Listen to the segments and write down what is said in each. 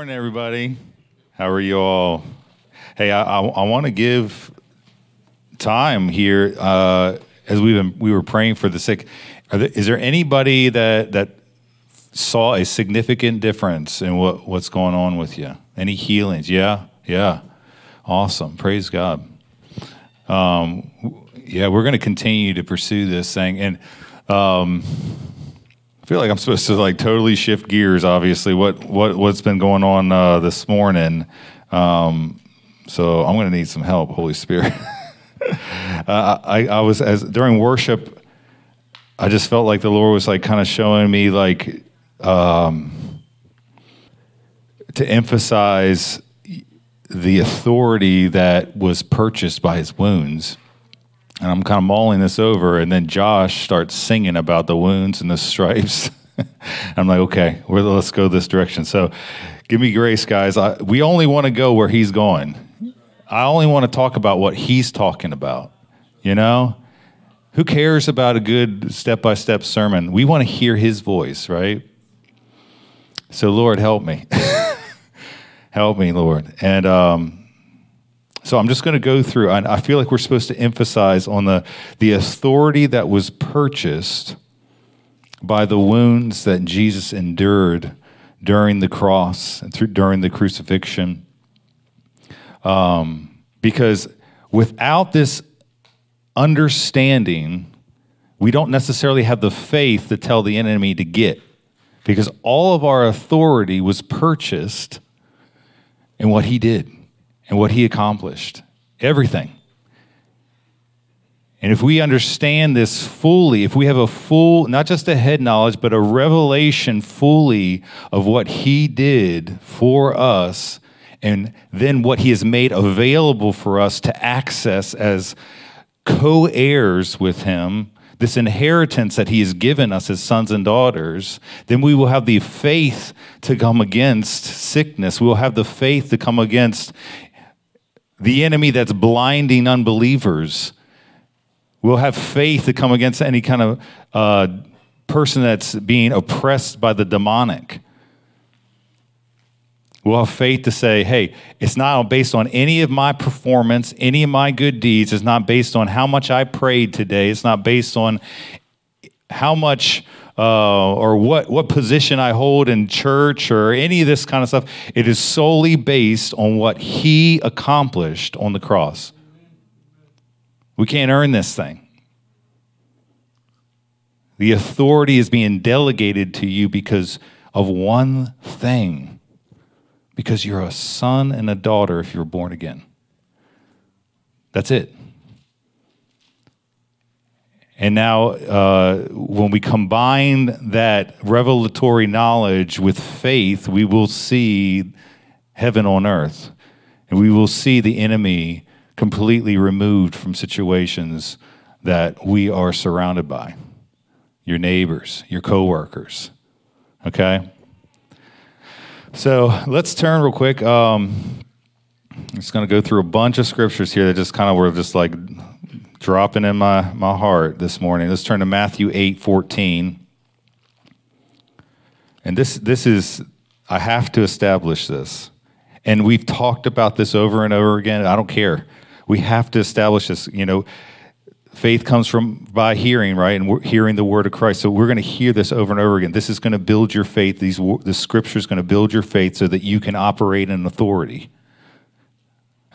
Morning, everybody. How are you all? Hey, I, I, I want to give time here uh, as we've been, we were praying for the sick. There, is there anybody that that saw a significant difference in what, what's going on with you? Any healings? Yeah, yeah, awesome. Praise God. Um, yeah, we're going to continue to pursue this thing, and um, feel like I'm supposed to like totally shift gears. Obviously, what what what's been going on uh, this morning? Um, so I'm going to need some help, Holy Spirit. uh, I, I was as during worship, I just felt like the Lord was like kind of showing me like um, to emphasize the authority that was purchased by His wounds and I'm kind of mulling this over, and then Josh starts singing about the wounds and the stripes. I'm like, okay, let's go this direction. So, give me grace, guys. I, we only want to go where he's going. I only want to talk about what he's talking about. You know, who cares about a good step by step sermon? We want to hear his voice, right? So, Lord, help me. help me, Lord. And um, so I'm just going to go through, I feel like we're supposed to emphasize on the, the authority that was purchased by the wounds that Jesus endured during the cross and through, during the crucifixion. Um, because without this understanding, we don't necessarily have the faith to tell the enemy to get. Because all of our authority was purchased in what he did and what he accomplished. Everything. And if we understand this fully, if we have a full, not just a head knowledge, but a revelation fully of what he did for us, and then what he has made available for us to access as co heirs with him, this inheritance that he has given us as sons and daughters, then we will have the faith to come against sickness. We will have the faith to come against the enemy that's blinding unbelievers. We'll have faith to come against any kind of uh, person that's being oppressed by the demonic. We'll have faith to say, hey, it's not based on any of my performance, any of my good deeds. It's not based on how much I prayed today. It's not based on how much uh, or what, what position I hold in church or any of this kind of stuff. It is solely based on what he accomplished on the cross. We can't earn this thing. The authority is being delegated to you because of one thing because you're a son and a daughter if you're born again. That's it. And now, uh, when we combine that revelatory knowledge with faith, we will see heaven on earth. And we will see the enemy completely removed from situations that we are surrounded by your neighbors, your coworkers. Okay? So let's turn real quick. Um, I'm just going to go through a bunch of scriptures here that just kind of were just like dropping in my, my heart this morning. Let's turn to Matthew 8 14. And this, this is, I have to establish this. And we've talked about this over and over again. I don't care. We have to establish this. You know, faith comes from by hearing, right? And we're hearing the word of Christ. So we're going to hear this over and over again. This is going to build your faith. These the scripture is going to build your faith so that you can operate in authority.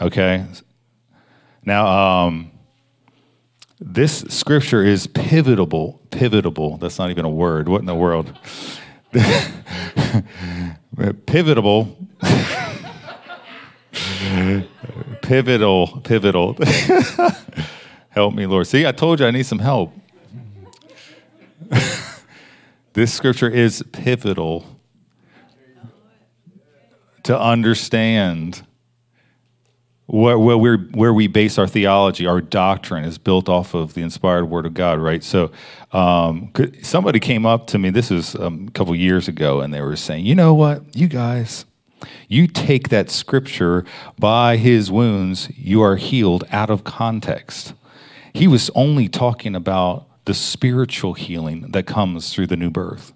Okay. Now, um, this scripture is pivotal, pivotal. That's not even a word. What in the world? pivotal. pivotal. Pivotal. help me, Lord. See, I told you I need some help. this scripture is pivotal to understand where, where, where we base our theology, our doctrine is built off of the inspired Word of God, right? So, um, somebody came up to me, this was um, a couple years ago, and they were saying, you know what, you guys, you take that scripture, by his wounds, you are healed out of context. He was only talking about the spiritual healing that comes through the new birth.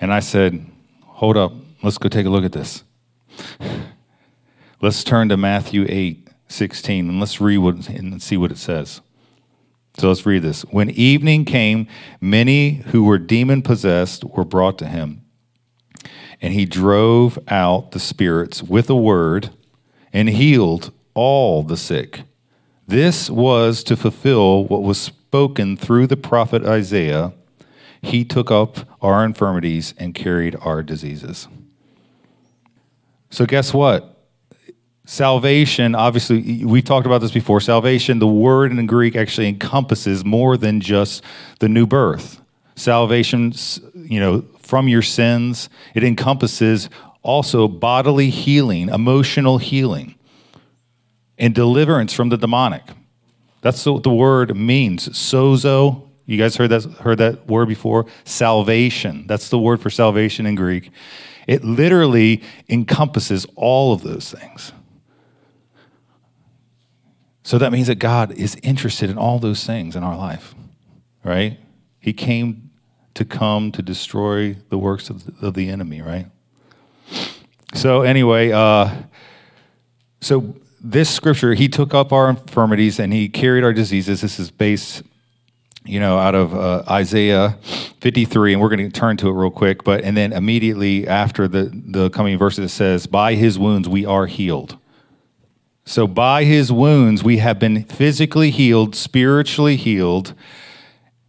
And I said, hold up, Let's go take a look at this. Let's turn to Matthew 8, 16, and let's read what, and see what it says. So let's read this. When evening came, many who were demon possessed were brought to him. And he drove out the spirits with a word and healed all the sick. This was to fulfill what was spoken through the prophet Isaiah. He took up our infirmities and carried our diseases. So, guess what? Salvation, obviously, we've talked about this before. Salvation, the word in Greek actually encompasses more than just the new birth. Salvation, you know, from your sins, it encompasses also bodily healing, emotional healing, and deliverance from the demonic. That's what the word means. Sozo. You guys heard that heard that word before? Salvation. That's the word for salvation in Greek. It literally encompasses all of those things. So that means that God is interested in all those things in our life, right? He came to come to destroy the works of the, of the enemy, right? So, anyway, uh, so this scripture, he took up our infirmities and he carried our diseases. This is based, you know, out of uh, Isaiah 53, and we're going to turn to it real quick. But and then immediately after the the coming verse, it says, "By his wounds we are healed." So, by his wounds, we have been physically healed, spiritually healed,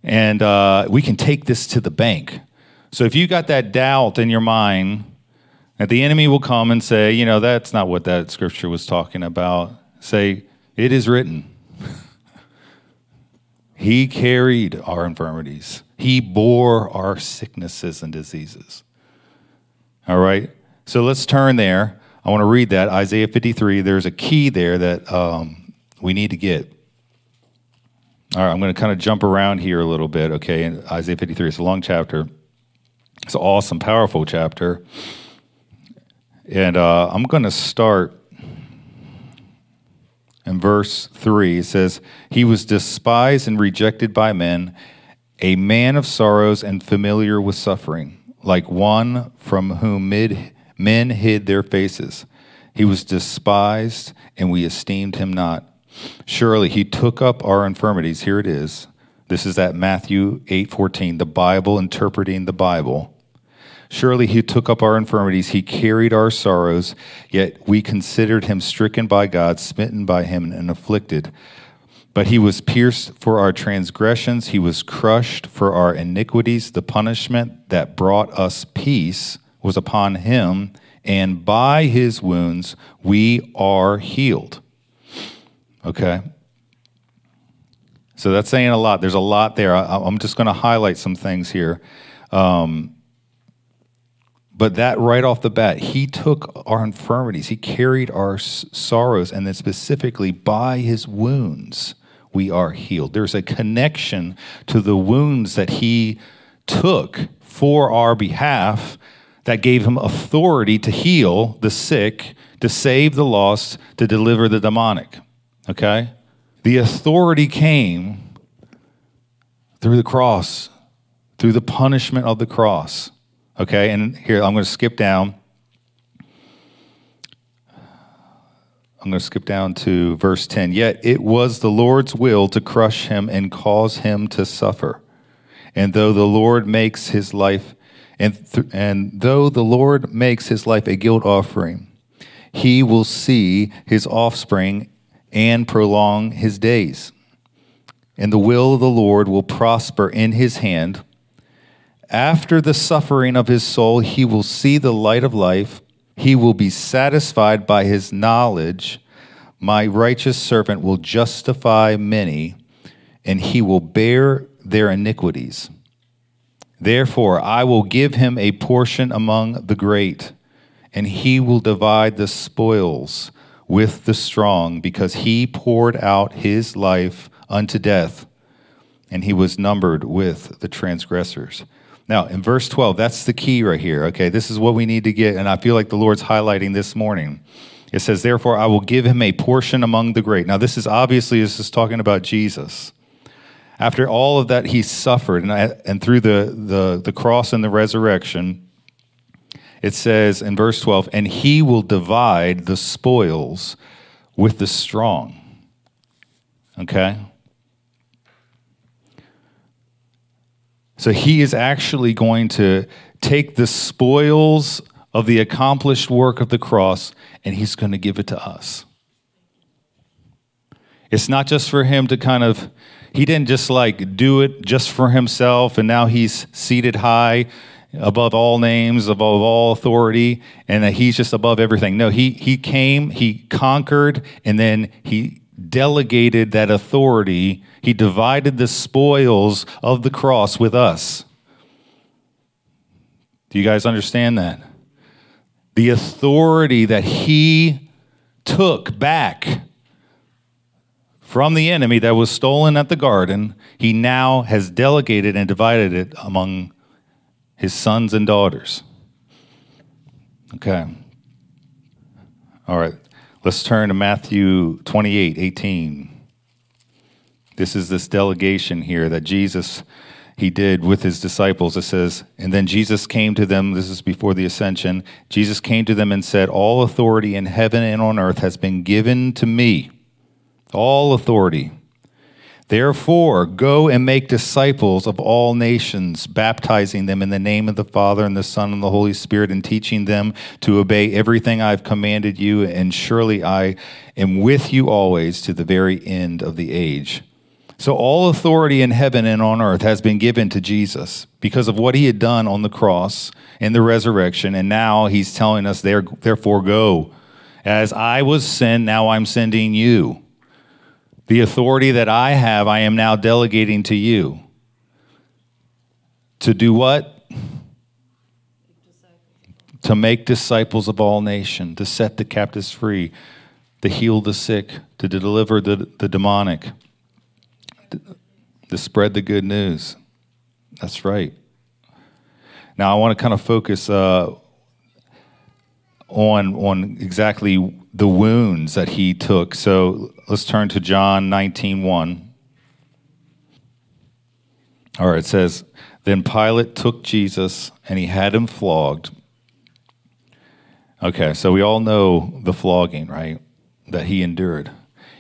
and uh, we can take this to the bank. So, if you got that doubt in your mind that the enemy will come and say, you know, that's not what that scripture was talking about, say, it is written. he carried our infirmities, He bore our sicknesses and diseases. All right? So, let's turn there. I want to read that Isaiah 53. There's a key there that um, we need to get. All right, I'm going to kind of jump around here a little bit, okay? In Isaiah 53, it's a long chapter. It's an awesome, powerful chapter. And uh, I'm going to start in verse 3. It says, He was despised and rejected by men, a man of sorrows and familiar with suffering, like one from whom mid Men hid their faces. He was despised, and we esteemed him not. Surely he took up our infirmities. Here it is. This is that Matthew 8:14, the Bible interpreting the Bible. Surely he took up our infirmities, he carried our sorrows, yet we considered him stricken by God, smitten by him and afflicted. But he was pierced for our transgressions, he was crushed for our iniquities. The punishment that brought us peace was upon him, and by his wounds we are healed. Okay? So that's saying a lot. There's a lot there. I, am just going to highlight some things here. Um, but that right off the bat, he took our infirmities, he carried our sorrows, and then specifically by his wounds, we are healed. There's a connection to the wounds that he took for our behalf that gave him authority to heal the sick, to save the lost, to deliver the demonic. Okay? The authority came through the cross, through the punishment of the cross. Okay? And here, I'm going to skip down. I'm going to skip down to verse 10. Yet it was the Lord's will to crush him and cause him to suffer. And though the Lord makes his life and, th- and though the Lord makes his life a guilt offering, he will see his offspring and prolong his days. And the will of the Lord will prosper in his hand. After the suffering of his soul, he will see the light of life. He will be satisfied by his knowledge. My righteous servant will justify many, and he will bear their iniquities. Therefore, I will give him a portion among the great, and he will divide the spoils with the strong, because he poured out his life unto death, and he was numbered with the transgressors. Now, in verse 12, that's the key right here. Okay, this is what we need to get, and I feel like the Lord's highlighting this morning. It says, Therefore, I will give him a portion among the great. Now, this is obviously, this is talking about Jesus after all of that he suffered and, I, and through the, the, the cross and the resurrection it says in verse 12, and he will divide the spoils with the strong. Okay? So he is actually going to take the spoils of the accomplished work of the cross and he's going to give it to us. It's not just for him to kind of, he didn't just like do it just for himself and now he's seated high above all names, above all authority, and that he's just above everything. No, he, he came, he conquered, and then he delegated that authority. He divided the spoils of the cross with us. Do you guys understand that? The authority that he took back from the enemy that was stolen at the garden, he now has delegated and divided it among his sons and daughters. Okay. All right. Let's turn to Matthew 28 18. This is this delegation here that Jesus he did with his disciples. It says, And then Jesus came to them, this is before the ascension. Jesus came to them and said, All authority in heaven and on earth has been given to me all authority. Therefore, go and make disciples of all nations, baptizing them in the name of the Father and the Son and the Holy Spirit, and teaching them to obey everything I've commanded you. And surely I am with you always to the very end of the age. So, all authority in heaven and on earth has been given to Jesus because of what he had done on the cross and the resurrection. And now he's telling us, therefore, go. As I was sent, now I'm sending you. The authority that I have, I am now delegating to you. To do what? To make disciples of all nations, to set the captives free, to heal the sick, to deliver the, the demonic, to spread the good news. That's right. Now, I want to kind of focus uh, on, on exactly the wounds that he took. So let's turn to John 19 1. All right, it says, Then Pilate took Jesus and he had him flogged. Okay, so we all know the flogging, right? That he endured.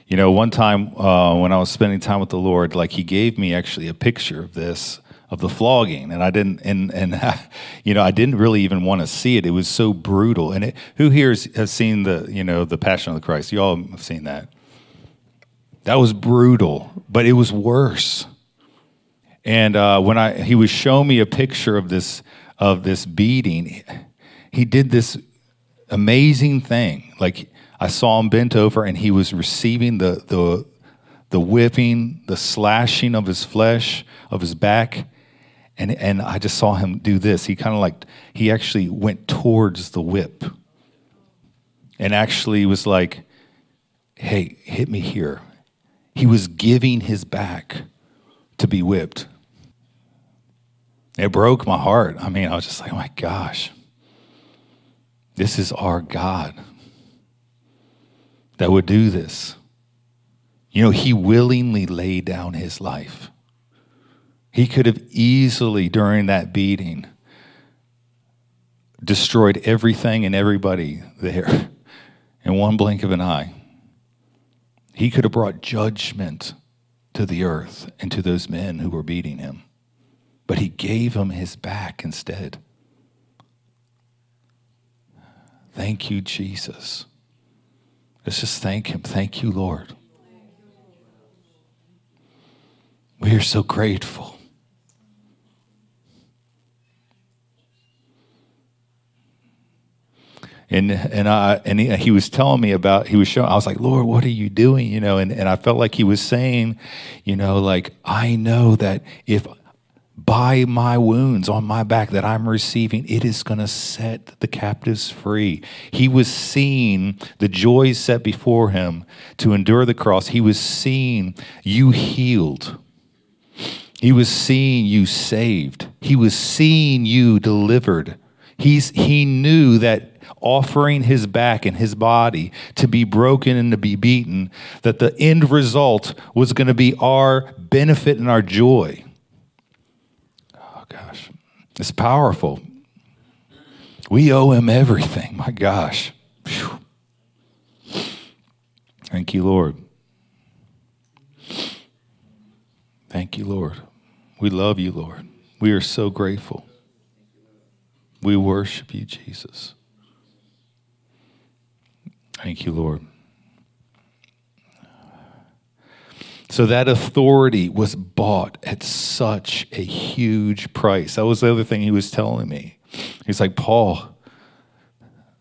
You know, one time uh, when I was spending time with the Lord, like he gave me actually a picture of this of the flogging and i didn't and and you know i didn't really even want to see it. It was so brutal and it, who here has seen the you know the passion of the christ? You all have seen that. That was brutal but it was worse. And uh, when i he was showing me a picture of this of this beating he did this amazing thing. Like i saw him bent over and he was receiving the the the whipping the slashing of his flesh of his back and and I just saw him do this. He kind of like he actually went towards the whip, and actually was like, "Hey, hit me here." He was giving his back to be whipped. It broke my heart. I mean, I was just like, "Oh my gosh, this is our God that would do this." You know, he willingly laid down his life. He could have easily, during that beating, destroyed everything and everybody there in one blink of an eye. He could have brought judgment to the earth and to those men who were beating him. But he gave them his back instead. Thank you, Jesus. Let's just thank him. Thank you, Lord. We are so grateful. And and I and he, he, was telling me about he was showing I was like Lord what are you doing? You know and, and I felt like he was saying you know like I know that if by my wounds on my back that I'm receiving it is going to set the captives free. He was seeing the joys set before him to endure the cross. He was seeing you healed. He was seeing you saved. He was seeing you delivered. He's, he knew that offering his back and his body to be broken and to be beaten, that the end result was going to be our benefit and our joy. Oh, gosh. It's powerful. We owe him everything. My gosh. Whew. Thank you, Lord. Thank you, Lord. We love you, Lord. We are so grateful. We worship you, Jesus. Thank you, Lord. So that authority was bought at such a huge price. That was the other thing he was telling me. He's like, Paul,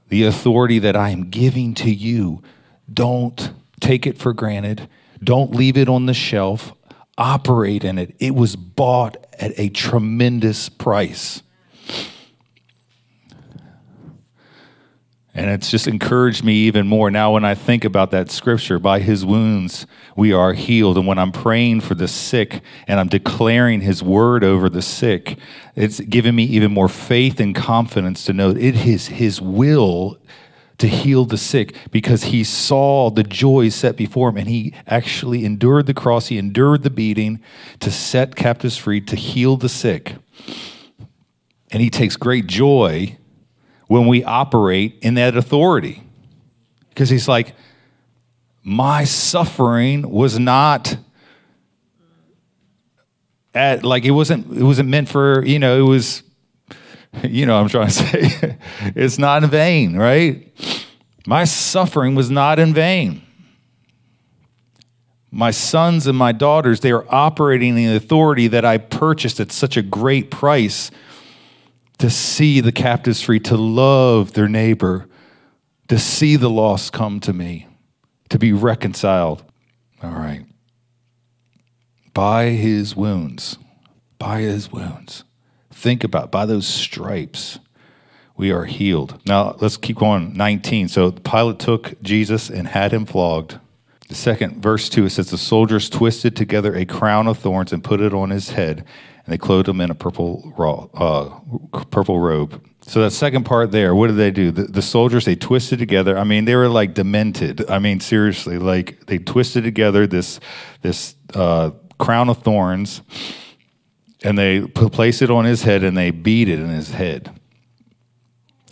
the authority that I am giving to you, don't take it for granted. Don't leave it on the shelf. Operate in it. It was bought at a tremendous price. And it's just encouraged me even more now when I think about that scripture by his wounds we are healed. And when I'm praying for the sick and I'm declaring his word over the sick, it's given me even more faith and confidence to know it is his will to heal the sick because he saw the joy set before him and he actually endured the cross, he endured the beating to set captives free, to heal the sick. And he takes great joy when we operate in that authority. Because he's like, my suffering was not at like it wasn't it wasn't meant for, you know, it was you know I'm trying to say. it's not in vain, right? My suffering was not in vain. My sons and my daughters, they are operating in the authority that I purchased at such a great price to see the captives free, to love their neighbor, to see the lost come to me, to be reconciled. All right. By his wounds, by his wounds. Think about by those stripes we are healed. Now let's keep going. 19. So Pilate took Jesus and had him flogged. The second verse 2 it says the soldiers twisted together a crown of thorns and put it on his head and they clothed him in a purple uh, purple robe. So that second part there, what did they do? The, the, soldiers they twisted together. I mean, they were like demented. I mean, seriously, like they twisted together this this uh, crown of thorns, and they placed it on his head, and they beat it in his head.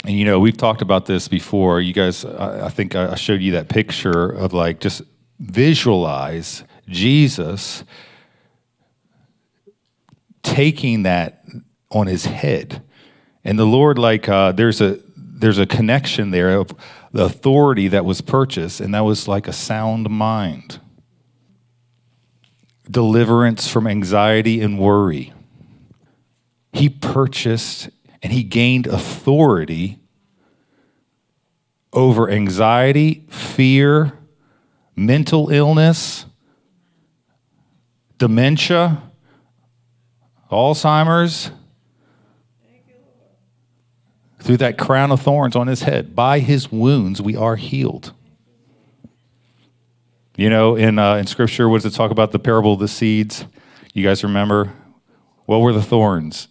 And you know, we've talked about this before. You guys, I, I think I showed you that picture of like just visualize Jesus taking that on his head. And the Lord, like, uh, there's a there's a connection there of the authority that was purchased, and that was like a sound mind, deliverance from anxiety and worry. He purchased and he gained authority over anxiety, fear, mental illness, dementia Alzheimer's, through that crown of thorns on his head. By his wounds, we are healed. You know, in, uh, in scripture, what does it talk about the parable of the seeds? You guys remember? What were the thorns?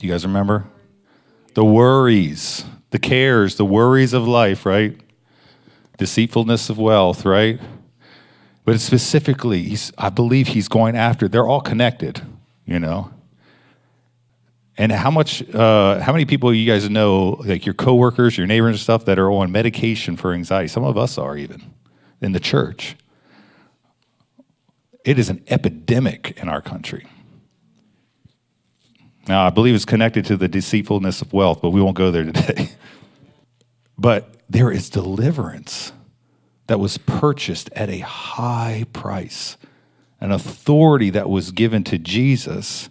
You guys remember? The worries, the cares, the worries of life, right? Deceitfulness of wealth, right? But specifically, I believe he's going after, they're all connected you know? And how much uh, how many people you guys know like your coworkers your neighbors and stuff that are on medication for anxiety? Some of us are even in the church. It is an epidemic in our country. Now i believe it's connected to the deceitfulness of wealth but we won't go there today. But there is deliverance that was purchased at a high price an authority that was given to Jesus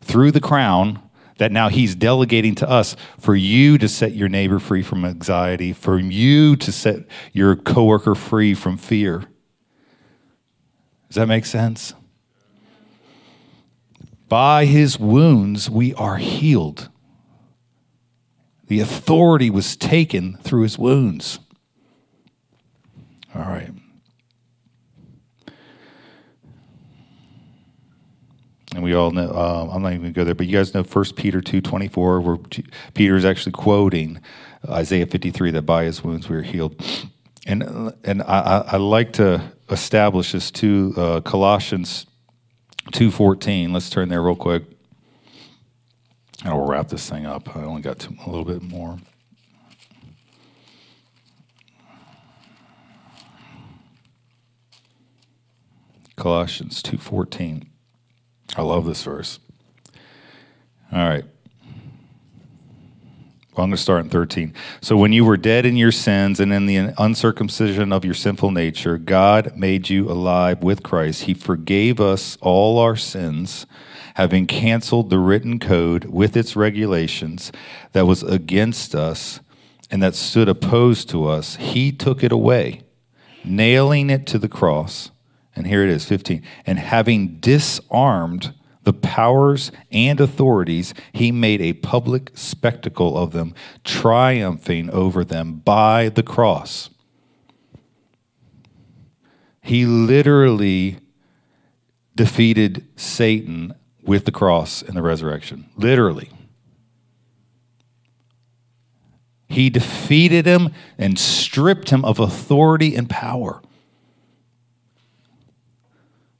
through the crown that now he's delegating to us for you to set your neighbor free from anxiety, for you to set your coworker free from fear. Does that make sense? By his wounds, we are healed. The authority was taken through his wounds. All right. And we all know uh, i'm not even going to go there but you guys know 1 peter 2.24 where peter is actually quoting isaiah 53 that by his wounds we are healed and and i, I like to establish this to uh, colossians 2.14 let's turn there real quick And we'll wrap this thing up. I only got a little bit more. Colossians 2:14. I love this verse. All right. Well, I'm going to start in 13. So, when you were dead in your sins and in the uncircumcision of your sinful nature, God made you alive with Christ. He forgave us all our sins, having canceled the written code with its regulations that was against us and that stood opposed to us. He took it away, nailing it to the cross. And here it is 15. And having disarmed the powers and authorities, he made a public spectacle of them, triumphing over them by the cross. He literally defeated Satan with the cross and the resurrection. Literally. He defeated him and stripped him of authority and power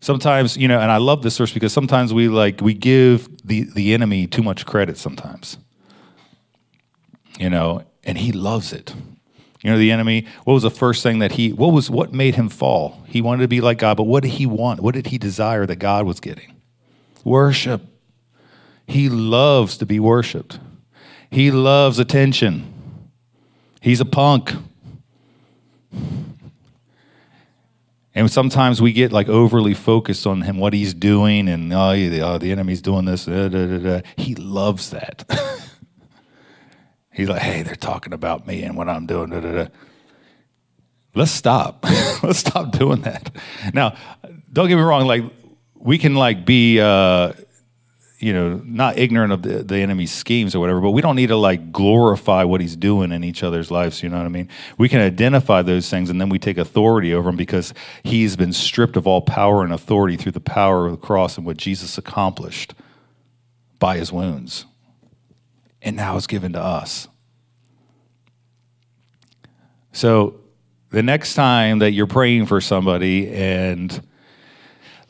sometimes you know and i love this verse because sometimes we like we give the the enemy too much credit sometimes. You know and he loves it. You know the enemy what was the first thing that he what was what made him fall? He wanted to be like god but what did he want? What did he desire that god was getting? Worship. He loves to be worshiped. He loves attention. He's a punk And sometimes we get like overly focused on him, what he's doing, and oh, oh the enemy's doing this. Da, da, da, he loves that. he's like, hey, they're talking about me and what I'm doing. Let's stop. Let's stop doing that. Now, don't get me wrong. Like we can like be uh, you know, not ignorant of the, the enemy's schemes or whatever, but we don't need to like glorify what he's doing in each other's lives. You know what I mean? We can identify those things and then we take authority over him because he's been stripped of all power and authority through the power of the cross and what Jesus accomplished by his wounds. And now it's given to us. So the next time that you're praying for somebody and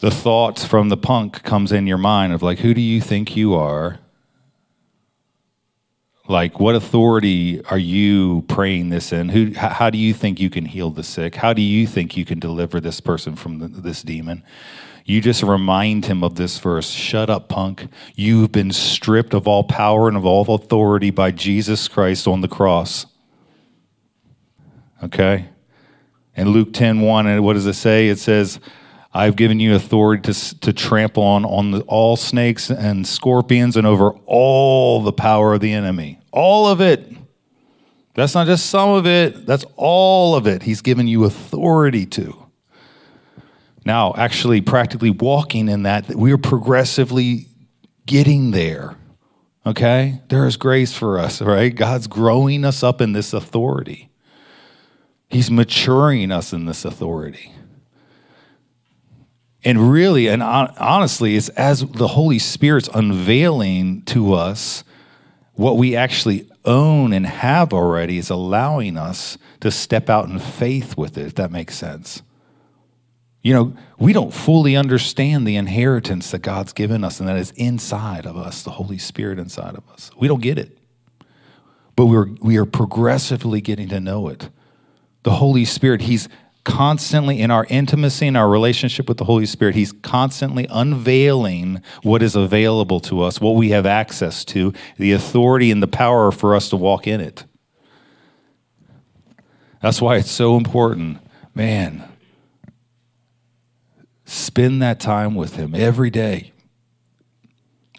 the thought from the punk comes in your mind of like, who do you think you are? Like, what authority are you praying this in? Who? How do you think you can heal the sick? How do you think you can deliver this person from the, this demon? You just remind him of this verse Shut up, punk. You've been stripped of all power and of all authority by Jesus Christ on the cross. Okay? And Luke 10 1, and what does it say? It says, I've given you authority to, to trample on, on the, all snakes and scorpions and over all the power of the enemy. All of it. That's not just some of it, that's all of it. He's given you authority to. Now, actually, practically walking in that, we're progressively getting there. Okay? There is grace for us, right? God's growing us up in this authority, He's maturing us in this authority. And really, and honestly, it's as the Holy Spirit's unveiling to us what we actually own and have already, is allowing us to step out in faith with it, if that makes sense. You know, we don't fully understand the inheritance that God's given us and that is inside of us, the Holy Spirit inside of us. We don't get it. But we're, we are progressively getting to know it. The Holy Spirit, He's constantly in our intimacy and our relationship with the Holy Spirit, He's constantly unveiling what is available to us, what we have access to, the authority and the power for us to walk in it. That's why it's so important. Man, spend that time with Him every day.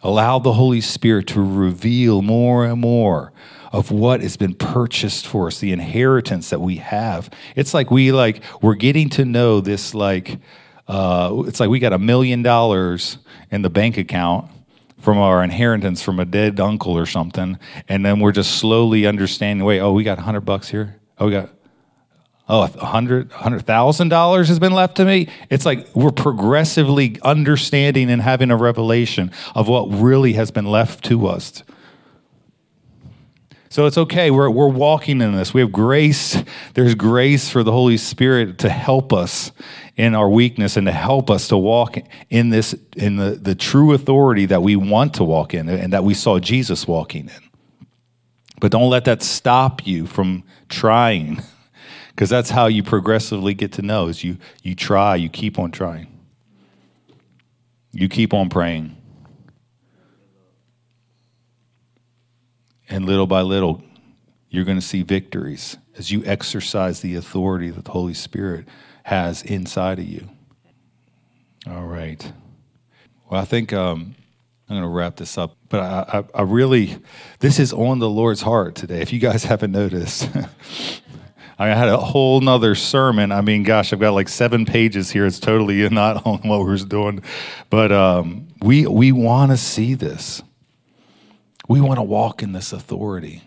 Allow the Holy Spirit to reveal more and more of what has been purchased for us, the inheritance that we have. It's like we like we're getting to know this like uh, it's like we got a million dollars in the bank account from our inheritance from a dead uncle or something, and then we're just slowly understanding. Wait, oh, we got hundred bucks here. Oh, we got oh, a hundred, hundred thousand dollars has been left to me. It's like we're progressively understanding and having a revelation of what really has been left to us. So it's okay. We're, we're walking in this. We have grace. There's grace for the Holy Spirit to help us in our weakness and to help us to walk in this, in the, the true authority that we want to walk in and that we saw Jesus walking in. But don't let that stop you from trying because that's how you progressively get to know is you, you try, you keep on trying. You keep on praying. And little by little, you're going to see victories as you exercise the authority that the Holy Spirit has inside of you. All right. Well, I think um, I'm going to wrap this up, but I, I, I, really, this is on the Lord's heart today. If you guys haven't noticed, I had a whole nother sermon. I mean, gosh, I've got like seven pages here. It's totally not on what we're doing, but um, we we want to see this. We want to walk in this authority.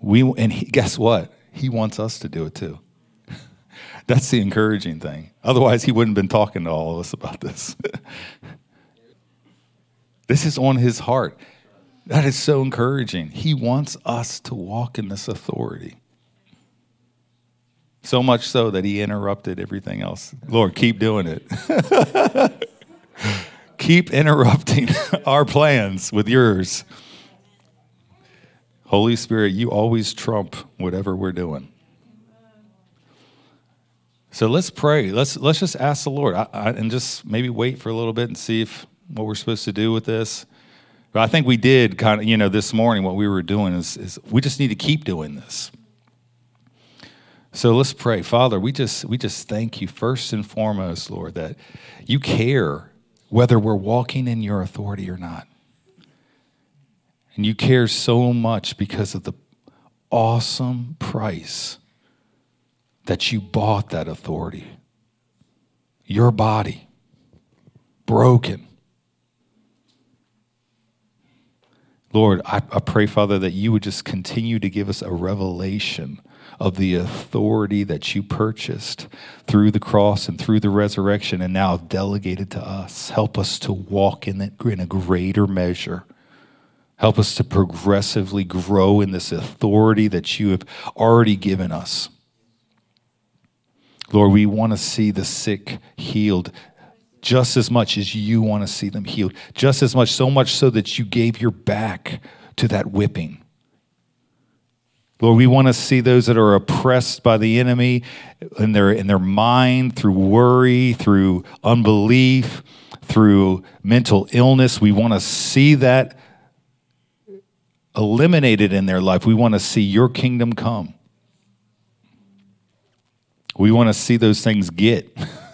We and he, guess what? He wants us to do it too. That's the encouraging thing. Otherwise, he wouldn't have been talking to all of us about this. this is on his heart. That is so encouraging. He wants us to walk in this authority. So much so that he interrupted everything else. Lord, keep doing it. keep interrupting our plans with yours. Holy Spirit, you always trump whatever we're doing. So let's pray. Let's let's just ask the Lord I, I, and just maybe wait for a little bit and see if what we're supposed to do with this. But I think we did kind of, you know, this morning, what we were doing is, is we just need to keep doing this. So let's pray. Father, we just, we just thank you first and foremost, Lord, that you care whether we're walking in your authority or not. And you care so much because of the awesome price that you bought that authority. Your body, broken, Lord, I, I, pray, Father, that you would just continue to give us a revelation of the authority that you purchased through the cross and through the resurrection and now delegated to us. Help us to walk in it in a greater measure. Help us to progressively grow in this authority that you have already given us. Lord, we want to see the sick healed just as much as you want to see them healed, just as much, so much so that you gave your back to that whipping. Lord, we want to see those that are oppressed by the enemy in their, in their mind through worry, through unbelief, through mental illness. We want to see that eliminated in their life. We want to see your kingdom come. We want to see those things get.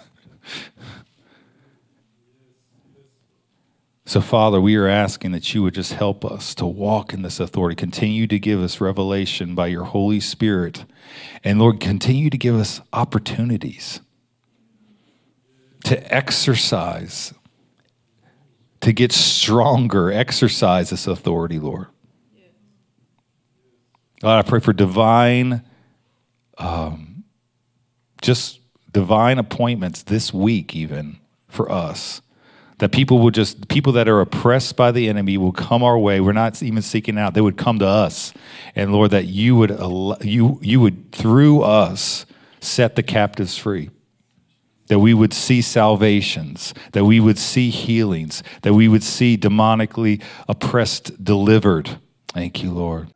So, Father, we are asking that you would just help us to walk in this authority. Continue to give us revelation by your Holy Spirit. And, Lord, continue to give us opportunities to exercise, to get stronger, exercise this authority, Lord. God, I pray for divine, um, just divine appointments this week, even for us that people will just people that are oppressed by the enemy will come our way. We're not even seeking out. They would come to us. And lord that you would you you would through us set the captives free. That we would see salvations. That we would see healings. That we would see demonically oppressed delivered. Thank you lord